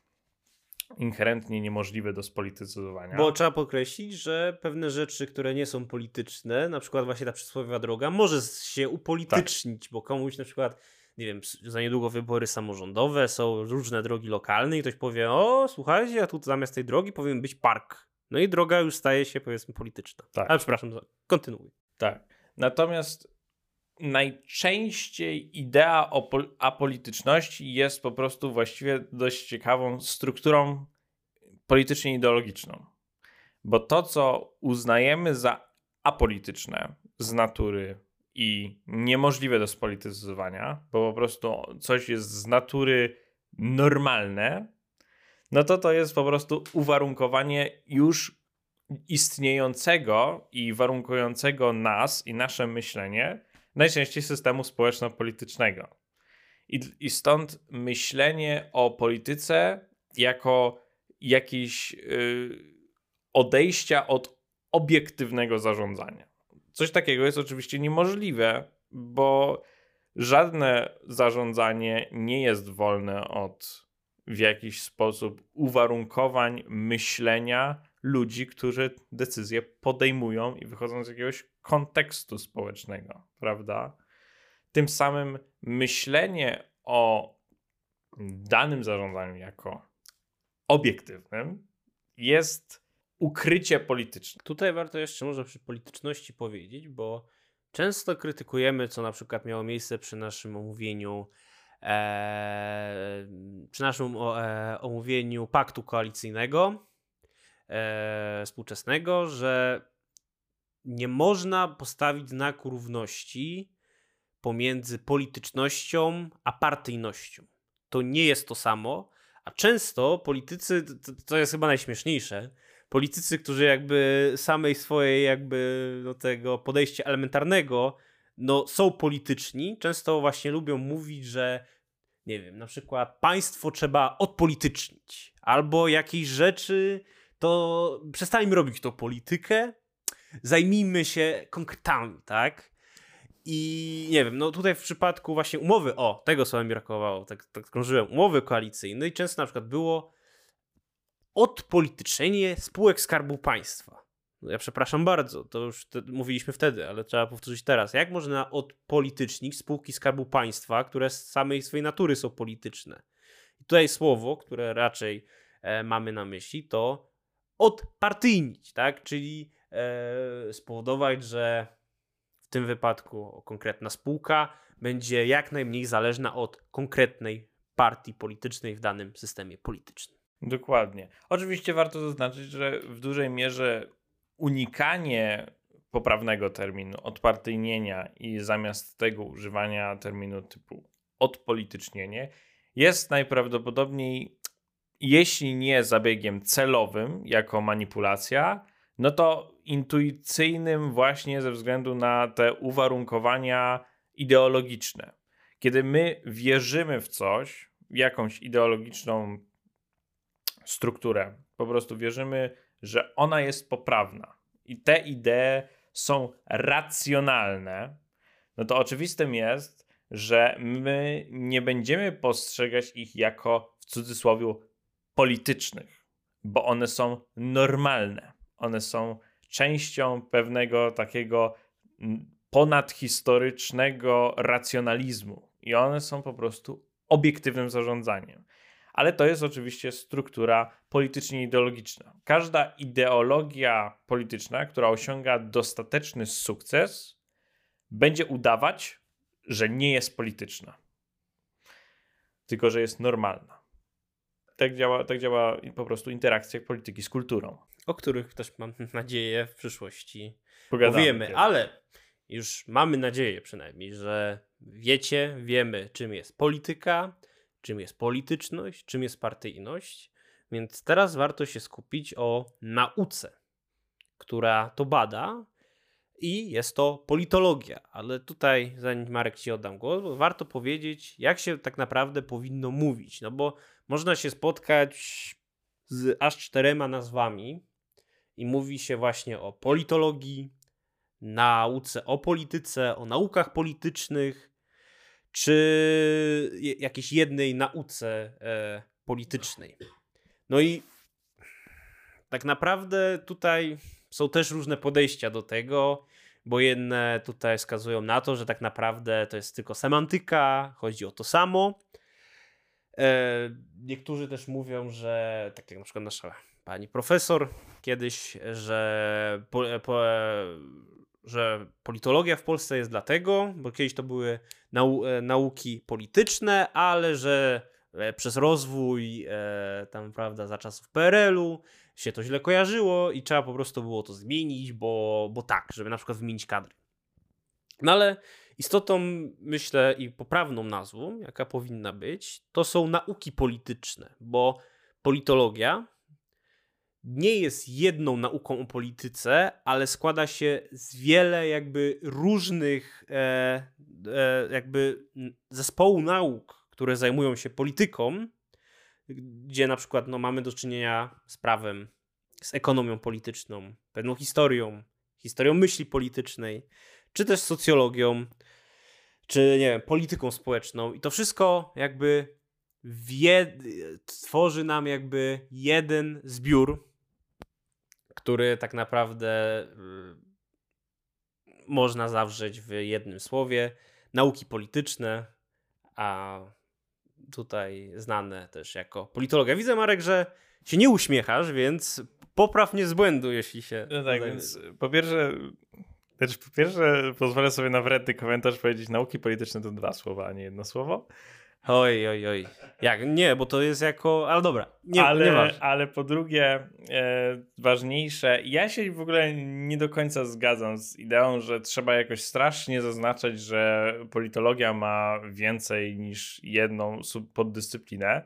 inherentnie niemożliwe do spolityzowania. Bo trzeba podkreślić, że pewne rzeczy, które nie są polityczne, na przykład właśnie ta przysłowiowa droga, może się upolitycznić, tak. bo komuś na przykład nie wiem, za niedługo wybory samorządowe, są różne drogi lokalne i ktoś powie, o słuchajcie, a tu zamiast tej drogi powinien być park. No i droga już staje się powiedzmy polityczna. Tak. Ale przepraszam, kontynuuj. Tak. Natomiast najczęściej idea apolityczności jest po prostu właściwie dość ciekawą strukturą politycznie ideologiczną. Bo to, co uznajemy za apolityczne z natury i niemożliwe do spolityzowania, bo po prostu coś jest z natury normalne, no to to jest po prostu uwarunkowanie już istniejącego i warunkującego nas i nasze myślenie, najczęściej systemu społeczno-politycznego. I, I stąd myślenie o polityce jako jakieś yy, odejścia od obiektywnego zarządzania. Coś takiego jest oczywiście niemożliwe, bo żadne zarządzanie nie jest wolne od w jakiś sposób uwarunkowań myślenia ludzi, którzy decyzje podejmują i wychodzą z jakiegoś kontekstu społecznego, prawda? Tym samym myślenie o danym zarządzaniu jako obiektywnym jest ukrycie polityczne. Tutaj warto jeszcze może przy polityczności powiedzieć, bo często krytykujemy, co na przykład miało miejsce przy naszym omówieniu e, przy naszym e, omówieniu paktu koalicyjnego e, współczesnego, że nie można postawić znaku równości pomiędzy politycznością a partyjnością. To nie jest to samo, a często politycy, to, to jest chyba najśmieszniejsze, politycy, którzy jakby samej swojej jakby do tego podejścia elementarnego no, są polityczni, często właśnie lubią mówić, że nie wiem, na przykład państwo trzeba odpolitycznić, albo jakieś rzeczy, to przestańmy robić tą politykę, zajmijmy się konkretami, tak? I nie wiem, no tutaj w przypadku właśnie umowy, o, tego słowa mi brakowało, tak, tak krążyłem, umowy koalicyjnej, często na przykład było odpolityczenie spółek Skarbu Państwa. No ja przepraszam bardzo, to już te, mówiliśmy wtedy, ale trzeba powtórzyć teraz. Jak można odpolitycznić spółki Skarbu Państwa, które z samej swojej natury są polityczne? I tutaj słowo, które raczej e, mamy na myśli, to odpartyjnić, tak? Czyli e, spowodować, że w tym wypadku konkretna spółka będzie jak najmniej zależna od konkretnej partii politycznej w danym systemie politycznym. Dokładnie. Oczywiście warto zaznaczyć, że w dużej mierze unikanie poprawnego terminu, odpartyjnienia i zamiast tego używania terminu typu odpolitycznienie jest najprawdopodobniej jeśli nie zabiegiem celowym jako manipulacja, no to intuicyjnym właśnie ze względu na te uwarunkowania ideologiczne. Kiedy my wierzymy w coś, w jakąś ideologiczną strukturę, po prostu wierzymy, że ona jest poprawna i te idee są racjonalne, no to oczywistym jest, że my nie będziemy postrzegać ich jako w cudzysłowie politycznych, bo one są normalne. One są częścią pewnego takiego ponadhistorycznego racjonalizmu i one są po prostu obiektywnym zarządzaniem. Ale to jest oczywiście struktura politycznie ideologiczna. Każda ideologia polityczna, która osiąga dostateczny sukces, będzie udawać, że nie jest polityczna, tylko że jest normalna. Tak działa, tak działa po prostu interakcja polityki z kulturą. O których też mam nadzieję w przyszłości Pogadamy powiemy, ale już mamy nadzieję przynajmniej, że wiecie, wiemy czym jest polityka, czym jest polityczność, czym jest partyjność, więc teraz warto się skupić o nauce, która to bada i jest to politologia. Ale tutaj, zanim Marek ci oddam głos, warto powiedzieć, jak się tak naprawdę powinno mówić. No bo można się spotkać z aż czterema nazwami i mówi się właśnie o politologii, nauce o polityce, o naukach politycznych, czy jakiejś jednej nauce e, politycznej. No i tak naprawdę tutaj są też różne podejścia do tego, bo jedne tutaj wskazują na to, że tak naprawdę to jest tylko semantyka, chodzi o to samo. E, niektórzy też mówią, że tak jak na przykład nasza pani profesor kiedyś, że, po, po, że politologia w Polsce jest dlatego, bo kiedyś to były nau, e, nauki polityczne, ale że e, przez rozwój e, tam, prawda, za czasów PRL-u się to źle kojarzyło i trzeba po prostu było to zmienić, bo, bo tak, żeby na przykład wymienić kadry. No ale istotą, myślę, i poprawną nazwą, jaka powinna być, to są nauki polityczne, bo politologia nie jest jedną nauką o polityce, ale składa się z wiele jakby różnych e, e, jakby zespołu nauk, które zajmują się polityką, gdzie na przykład no, mamy do czynienia z prawem, z ekonomią polityczną, pewną historią, historią myśli politycznej, czy też socjologią, czy nie wiem, polityką społeczną. I to wszystko jakby tworzy nam jakby jeden zbiór, który tak naprawdę y, można zawrzeć w jednym słowie. Nauki polityczne, a tutaj znane też jako politologia. Widzę, Marek, że się nie uśmiechasz, więc popraw mnie z błędu, jeśli się... No tak, więc po pierwsze, też po pierwsze pozwolę sobie na wredny komentarz powiedzieć nauki polityczne to dwa słowa, a nie jedno słowo. Oj, oj, oj. Jak? Nie, bo to jest jako... Ale dobra, nie, ale, nieważne. ale po drugie, e, ważniejsze, ja się w ogóle nie do końca zgadzam z ideą, że trzeba jakoś strasznie zaznaczać, że politologia ma więcej niż jedną poddyscyplinę,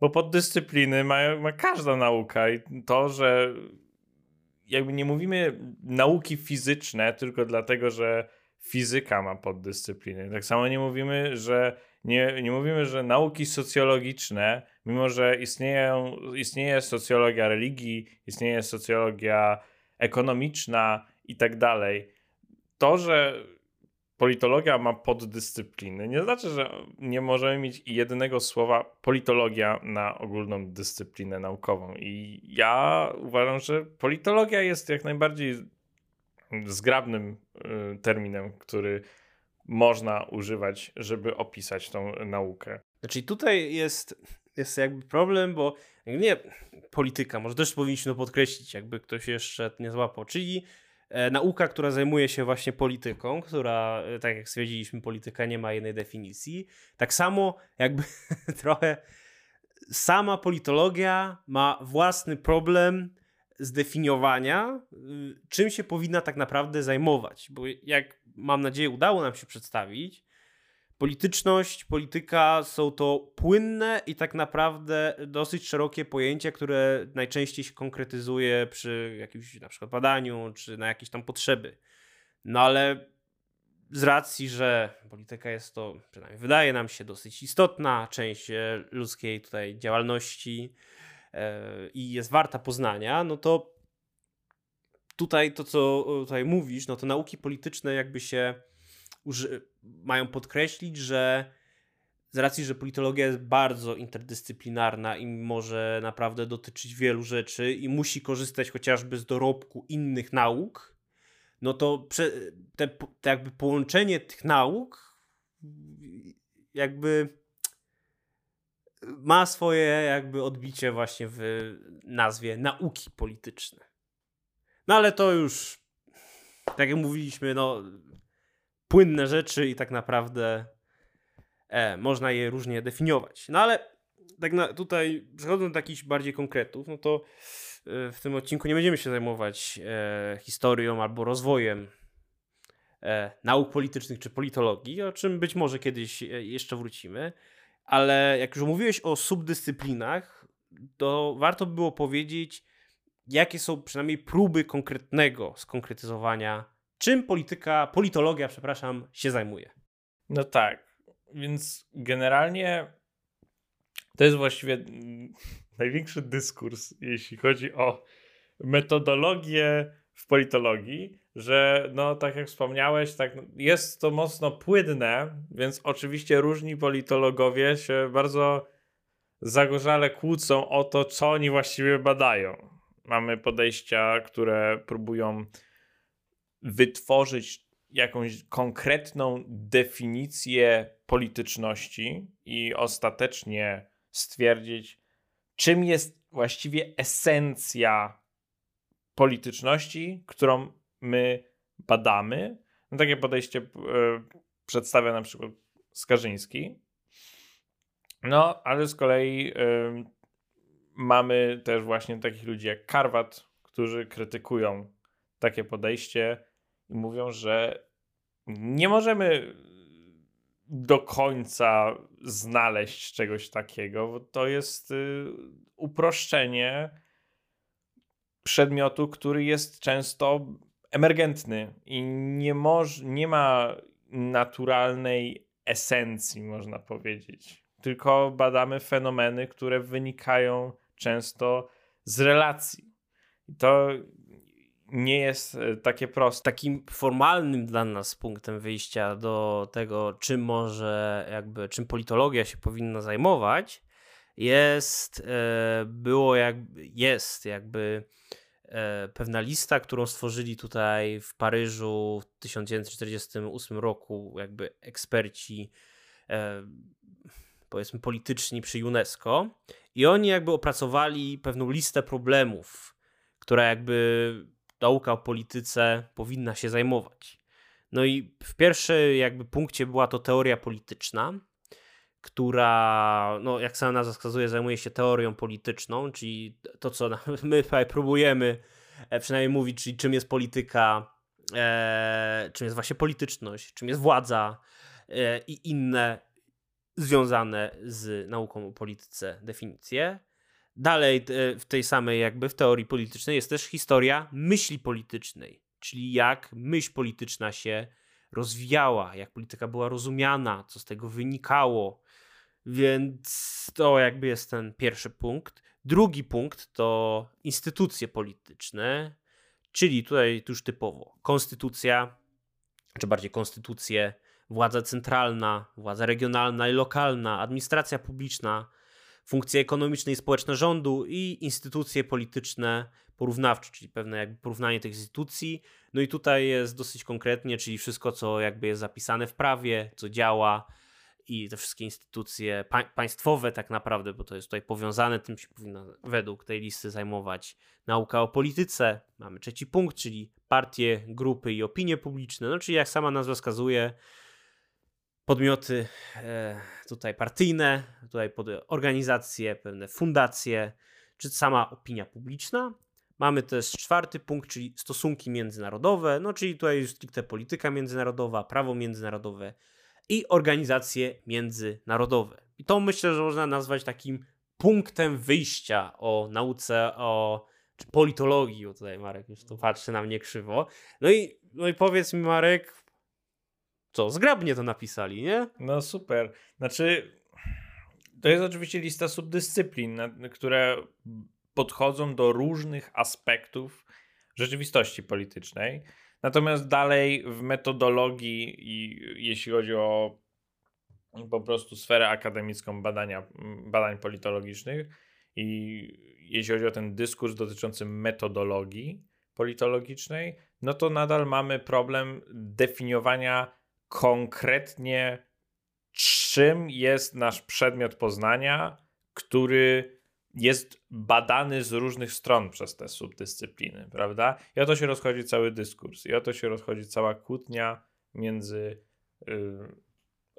bo poddyscypliny ma, ma każda nauka i to, że jakby nie mówimy nauki fizyczne tylko dlatego, że fizyka ma poddyscypliny. Tak samo nie mówimy, że nie, nie mówimy, że nauki socjologiczne, mimo że istnieją, istnieje socjologia religii, istnieje socjologia ekonomiczna i tak dalej, to, że politologia ma poddyscypliny, nie znaczy, że nie możemy mieć jednego słowa politologia na ogólną dyscyplinę naukową. I ja uważam, że politologia jest jak najbardziej zgrabnym y, terminem, który można używać, żeby opisać tą naukę. Znaczy tutaj jest, jest jakby problem, bo nie polityka, może też powinniśmy to podkreślić, jakby ktoś jeszcze nie złapał, czyli e, nauka, która zajmuje się właśnie polityką, która, e, tak jak stwierdziliśmy, polityka nie ma jednej definicji. Tak samo jakby trochę sama politologia ma własny problem zdefiniowania, y, czym się powinna tak naprawdę zajmować. Bo jak mam nadzieję udało nam się przedstawić, polityczność, polityka są to płynne i tak naprawdę dosyć szerokie pojęcia, które najczęściej się konkretyzuje przy jakimś na przykład badaniu, czy na jakieś tam potrzeby. No ale z racji, że polityka jest to, przynajmniej wydaje nam się, dosyć istotna część e, ludzkiej tutaj działalności e, i jest warta poznania, no to tutaj to, co tutaj mówisz, no to nauki polityczne jakby się mają podkreślić, że z racji, że politologia jest bardzo interdyscyplinarna i może naprawdę dotyczyć wielu rzeczy i musi korzystać chociażby z dorobku innych nauk, no to te, te jakby połączenie tych nauk jakby ma swoje jakby odbicie właśnie w nazwie nauki polityczne. No ale to już, tak jak mówiliśmy, no płynne rzeczy i tak naprawdę e, można je różnie definiować. No ale tak na, tutaj przechodząc do jakichś bardziej konkretów, no to e, w tym odcinku nie będziemy się zajmować e, historią albo rozwojem e, nauk politycznych czy politologii, o czym być może kiedyś e, jeszcze wrócimy, ale jak już mówiłeś o subdyscyplinach, to warto było powiedzieć, jakie są przynajmniej próby konkretnego skonkretyzowania czym polityka, politologia, przepraszam, się zajmuje. No tak, więc generalnie to jest właściwie największy dyskurs, jeśli chodzi o metodologię w politologii, że no tak jak wspomniałeś, tak jest to mocno płynne, więc oczywiście różni politologowie się bardzo zagorzale kłócą o to, co oni właściwie badają. Mamy podejścia, które próbują wytworzyć jakąś konkretną definicję polityczności i ostatecznie stwierdzić, czym jest właściwie esencja polityczności, którą my badamy. No, takie podejście e, przedstawia na przykład Skarżyński. No, ale z kolei e, mamy też właśnie takich ludzi jak Karwat, którzy krytykują takie podejście i mówią, że nie możemy do końca znaleźć czegoś takiego, bo to jest y, uproszczenie przedmiotu, który jest często emergentny i nie, moż, nie ma naturalnej esencji, można powiedzieć. Tylko badamy fenomeny, które wynikają często z relacji. To nie jest e, takie proste. Takim formalnym dla nas punktem wyjścia do tego, czym może jakby, czym politologia się powinna zajmować, jest, e, było jakby, jest jakby e, pewna lista, którą stworzyli tutaj w Paryżu w 1948 roku jakby eksperci powiedzmy polityczni przy UNESCO i oni jakby opracowali pewną listę problemów, która jakby nauka o polityce powinna się zajmować. No i w pierwszym jakby punkcie była to teoria polityczna, która, no jak sama nazwa wskazuje, zajmuje się teorią polityczną, czyli to, co my próbujemy e, przynajmniej mówić, czyli czym jest polityka, e, czym jest właśnie polityczność, czym jest władza e, i inne związane z nauką o polityce definicje. Dalej e, w tej samej jakby w teorii politycznej jest też historia myśli politycznej, czyli jak myśl polityczna się rozwijała, jak polityka była rozumiana, co z tego wynikało. Więc to jakby jest ten pierwszy punkt. Drugi punkt to instytucje polityczne, czyli tutaj już typowo konstytucja, czy bardziej konstytucje, władza centralna, władza regionalna i lokalna, administracja publiczna, funkcje ekonomiczne i społeczne rządu i instytucje polityczne porównawcze, czyli pewne jakby porównanie tych instytucji. No i tutaj jest dosyć konkretnie, czyli wszystko, co jakby jest zapisane w prawie, co działa i te wszystkie instytucje pa państwowe tak naprawdę, bo to jest tutaj powiązane, tym się powinna według tej listy zajmować nauka o polityce. Mamy trzeci punkt, czyli partie, grupy i opinie publiczne, no czyli jak sama nazwa wskazuje, podmioty e, tutaj partyjne, tutaj pod organizacje, pewne fundacje, czy sama opinia publiczna. Mamy też czwarty punkt, czyli stosunki międzynarodowe, no czyli tutaj stricte polityka międzynarodowa, prawo międzynarodowe i organizacje międzynarodowe. I to myślę, że można nazwać takim punktem wyjścia o nauce o czy politologii. O tutaj Marek już tu patrzy na mnie krzywo. No i, no i powiedz mi, Marek, co, zgrabnie to napisali, nie? No super. Znaczy, to jest oczywiście lista subdyscyplin, które podchodzą do różnych aspektów rzeczywistości politycznej. Natomiast dalej w metodologii i jeśli chodzi o po prostu sferę akademicką badania, badań politologicznych i jeśli chodzi o ten dyskurs dotyczący metodologii politologicznej, no to nadal mamy problem definiowania konkretnie czym jest nasz przedmiot poznania, który jest badany z różnych stron przez te subdyscypliny, prawda? I o to się rozchodzi cały dyskurs, i o to się rozchodzi cała kłótnia między y,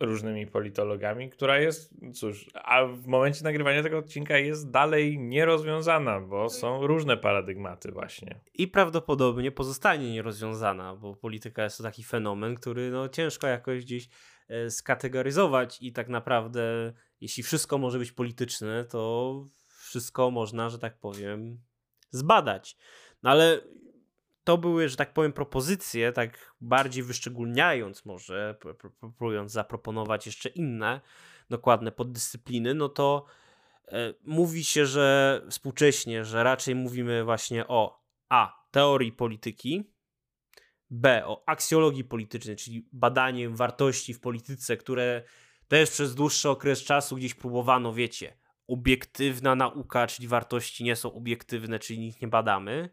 różnymi politologami, która jest, cóż, a w momencie nagrywania tego odcinka jest dalej nierozwiązana, bo są różne paradygmaty właśnie. I prawdopodobnie pozostanie nierozwiązana, bo polityka jest to taki fenomen, który no, ciężko jakoś gdzieś e, skategoryzować i tak naprawdę jeśli wszystko może być polityczne, to wszystko można, że tak powiem, zbadać. No ale to były, że tak powiem, propozycje, tak bardziej wyszczególniając może, próbując zaproponować jeszcze inne dokładne poddyscypliny, no to e, mówi się, że współcześnie, że raczej mówimy właśnie o A. Teorii polityki, B. O aksjologii politycznej, czyli badanie wartości w polityce, które też przez dłuższy okres czasu gdzieś próbowano, wiecie, obiektywna nauka, czyli wartości nie są obiektywne, czyli ich nie badamy,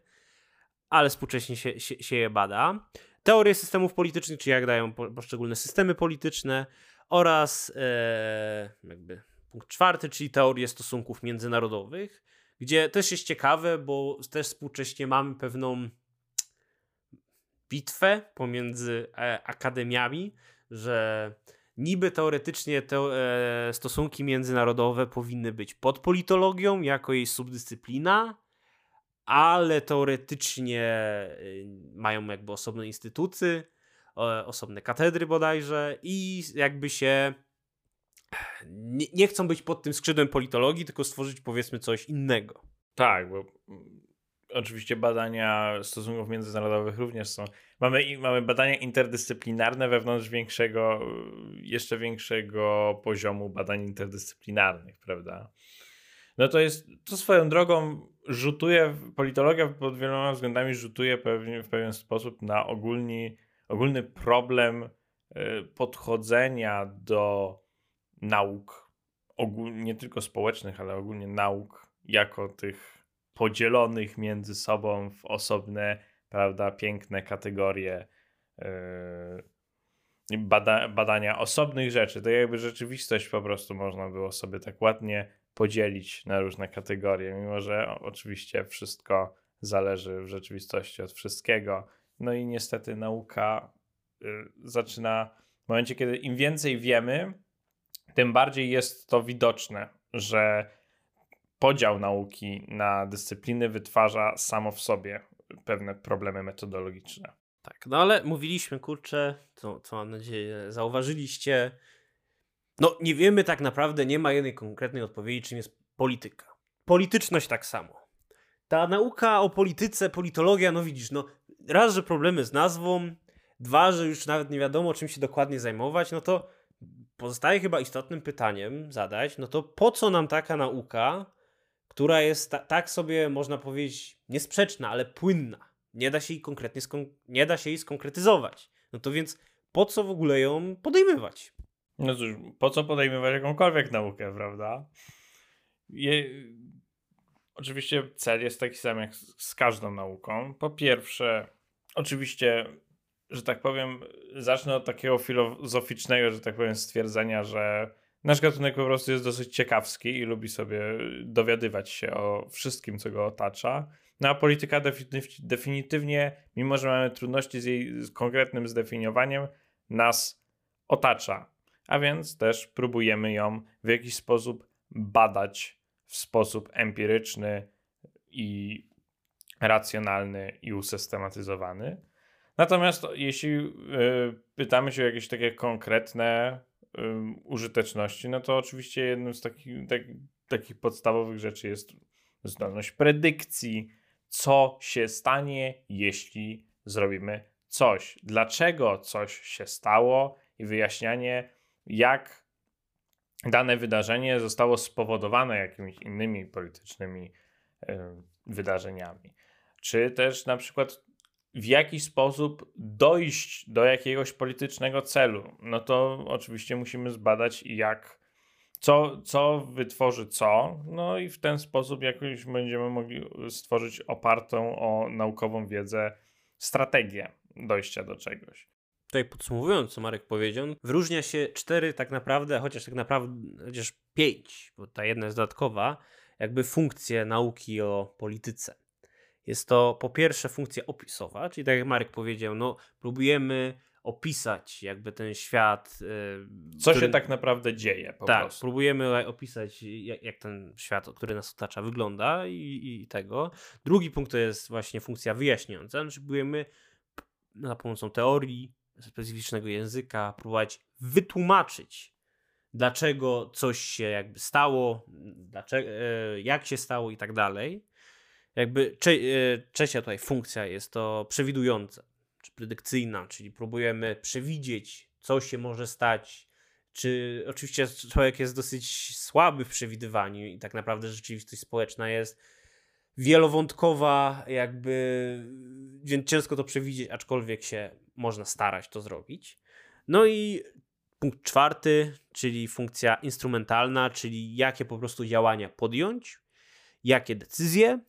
ale współcześnie się, się, się je bada. Teorie systemów politycznych, czyli jak dają po- poszczególne systemy polityczne oraz e, jakby punkt czwarty, czyli teorie stosunków międzynarodowych, gdzie też jest ciekawe, bo też współcześnie mamy pewną bitwę pomiędzy e, akademiami, że niby teoretycznie te e, stosunki międzynarodowe powinny być pod politologią jako jej subdyscyplina, ale teoretycznie y, mają jakby osobne instytuty, osobne katedry bodajże i jakby się nie, nie chcą być pod tym skrzydłem politologii, tylko stworzyć powiedzmy coś innego. Tak, bo mm, oczywiście badania stosunków międzynarodowych również są. Mamy, mamy badania interdyscyplinarne wewnątrz większego, y, jeszcze większego poziomu badań interdyscyplinarnych, prawda? No to jest, to swoją drogą rzutuje, politologia pod wieloma względami rzutuje pewnie, w pewien sposób na ogólni, ogólny problem y, podchodzenia do nauk, ogólnie nie tylko społecznych, ale ogólnie nauk jako tych podzielonych między sobą w osobne, prawda, piękne kategorie yy, bada, badania osobnych rzeczy. To jakby rzeczywistość po prostu można było sobie tak ładnie podzielić na różne kategorie, mimo że oczywiście wszystko zależy w rzeczywistości od wszystkiego. No i niestety nauka y, zaczyna w momencie, kiedy im więcej wiemy, tym bardziej jest to widoczne, że podział nauki na dyscypliny wytwarza samo w sobie pewne problemy metodologiczne. Tak, no ale mówiliśmy, kurczę, co, co mam nadzieję zauważyliście. No nie wiemy tak naprawdę, nie ma jednej konkretnej odpowiedzi, czym jest polityka. Polityczność tak samo. Ta nauka o polityce, politologia, no widzisz, no raz, że problemy z nazwą, dwa, że już nawet nie wiadomo, czym się dokładnie zajmować, no to pozostaje chyba istotnym pytaniem zadać, no to po co nam taka nauka, która jest ta, tak sobie, można powiedzieć, niesprzeczna, ale płynna. Nie da się jej konkretnie skon- nie da się jej skonkretyzować. No to więc po co w ogóle ją podejmować? No cóż, po co podejmować jakąkolwiek naukę, prawda? Je... Oczywiście cel jest taki sam jak z każdą nauką. Po pierwsze, oczywiście, że tak powiem, zacznę od takiego filozoficznego, że tak powiem, stwierdzenia, że nasz gatunek po prostu jest dosyć ciekawski i lubi sobie dowiadywać się o wszystkim, co go otacza. No a polityka definityw- definitywnie, mimo że mamy trudności z jej konkretnym zdefiniowaniem, nas otacza. A więc też próbujemy ją w jakiś sposób badać w sposób empiryczny i racjonalny i usystematyzowany. Natomiast jeśli y, pytamy się o jakieś takie konkretne ym, użyteczności, no to oczywiście jednym z tak, takich podstawowych rzeczy jest zdolność predykcji, co się stanie, jeśli zrobimy coś. Dlaczego coś się stało i wyjaśnianie, jak dane wydarzenie zostało spowodowane jakimiś innymi politycznymi y, wydarzeniami. Czy też na przykład w jaki sposób dojść do jakiegoś politycznego celu. No to oczywiście musimy zbadać, jak, co, co wytworzy co, no i w ten sposób jakoś będziemy mogli stworzyć opartą o naukową wiedzę strategię dojścia do czegoś. Tutaj podsumowując, co Marek powiedział, wyróżnia się cztery tak naprawdę, chociaż tak naprawdę, chociaż pięć, bo ta jedna jest dodatkowa, jakby funkcje nauki o polityce. Jest to po pierwsze funkcja opisowa, czyli tak jak Marek powiedział, no próbujemy opisać jakby ten świat. Yy, Co który... się tak naprawdę dzieje po tak, prostu. próbujemy opisać jak, jak, ten świat, który nas otacza wygląda i, i, tego. Drugi punkt to jest właśnie funkcja wyjaśniająca, znaczy próbujemy za pomocą teorii, specyficznego języka próbować wytłumaczyć dlaczego coś się jakby stało, dlaczego, e, jak się stało i tak dalej. Jakby e, trzecia tutaj funkcja jest to przewidująca, czy predykcyjna, czyli próbujemy przewidzieć, co się może stać, czy oczywiście człowiek jest dosyć słaby w przewidywaniu i tak naprawdę rzeczywistość społeczna jest wielowątkowa, jakby, więc ciężko to przewidzieć, aczkolwiek się można starać to zrobić. No i punkt czwarty, czyli funkcja instrumentalna, czyli jakie po prostu działania podjąć, jakie decyzje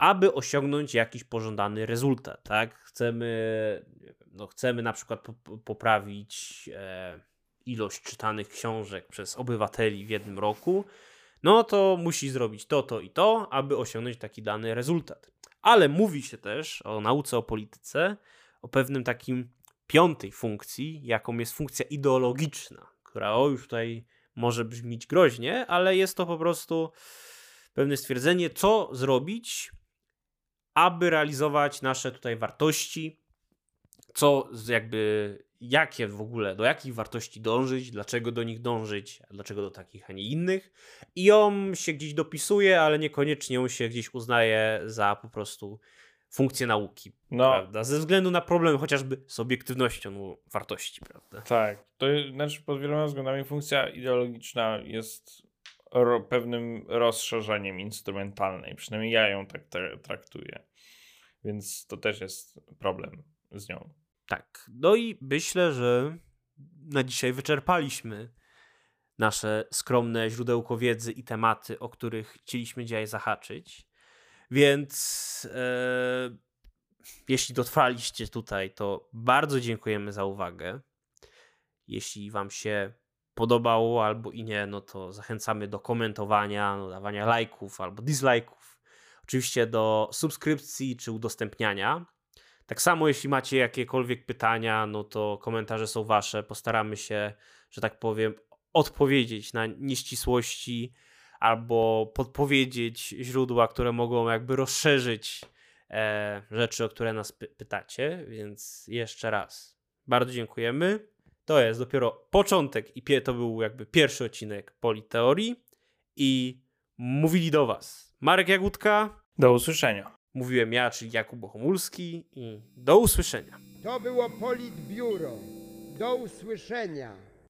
aby osiągnąć jakiś pożądany rezultat, tak? Chcemy, no chcemy na przykład poprawić e, ilość czytanych książek przez obywateli w jednym roku, no to musi zrobić to, to i to, aby osiągnąć taki dany rezultat. Ale mówi się też o nauce o polityce, o pewnym takim piątej funkcji, jaką jest funkcja ideologiczna, która o już tutaj może brzmieć groźnie, ale jest to po prostu pewne stwierdzenie, co zrobić, aby realizować nasze tutaj wartości, co jakby, jakie w ogóle, do jakich wartości dążyć, dlaczego do nich dążyć, dlaczego do takich, a nie innych. I on się gdzieś dopisuje, ale niekoniecznie on się gdzieś uznaje za po prostu funkcję nauki, no. prawda? Ze względu na problem chociażby z obiektywnością wartości, prawda? Tak, to znaczy pod wieloma względami funkcja ideologiczna jest ro, pewnym rozszerzeniem instrumentalnej, przynajmniej ja ją tak traktuję. Więc to też jest problem z nią. Tak. No i myślę, że na dzisiaj wyczerpaliśmy nasze skromne źródełko wiedzy i tematy, o których chcieliśmy dzisiaj zahaczyć. Więc e, jeśli dotrwaliście tutaj, to bardzo dziękujemy za uwagę. Jeśli Wam się podobało albo i nie, no to zachęcamy do komentowania, no, dawania lajków albo dislajków oczywiście do subskrypcji czy udostępniania. Tak samo, jeśli macie jakiekolwiek pytania, no to komentarze są wasze. Postaramy się, że tak powiem, odpowiedzieć na nieścisłości albo podpowiedzieć źródła, które mogą jakby rozszerzyć e, rzeczy, o które nas py pytacie. Więc jeszcze raz bardzo dziękujemy. To jest dopiero początek i to był jakby pierwszy odcinek Politeorii i mówili do was Marek Jagódka do usłyszenia. Mówiłem ja, czyli Jakub Bohomulski i do usłyszenia. To było Politbiuro. Do usłyszenia.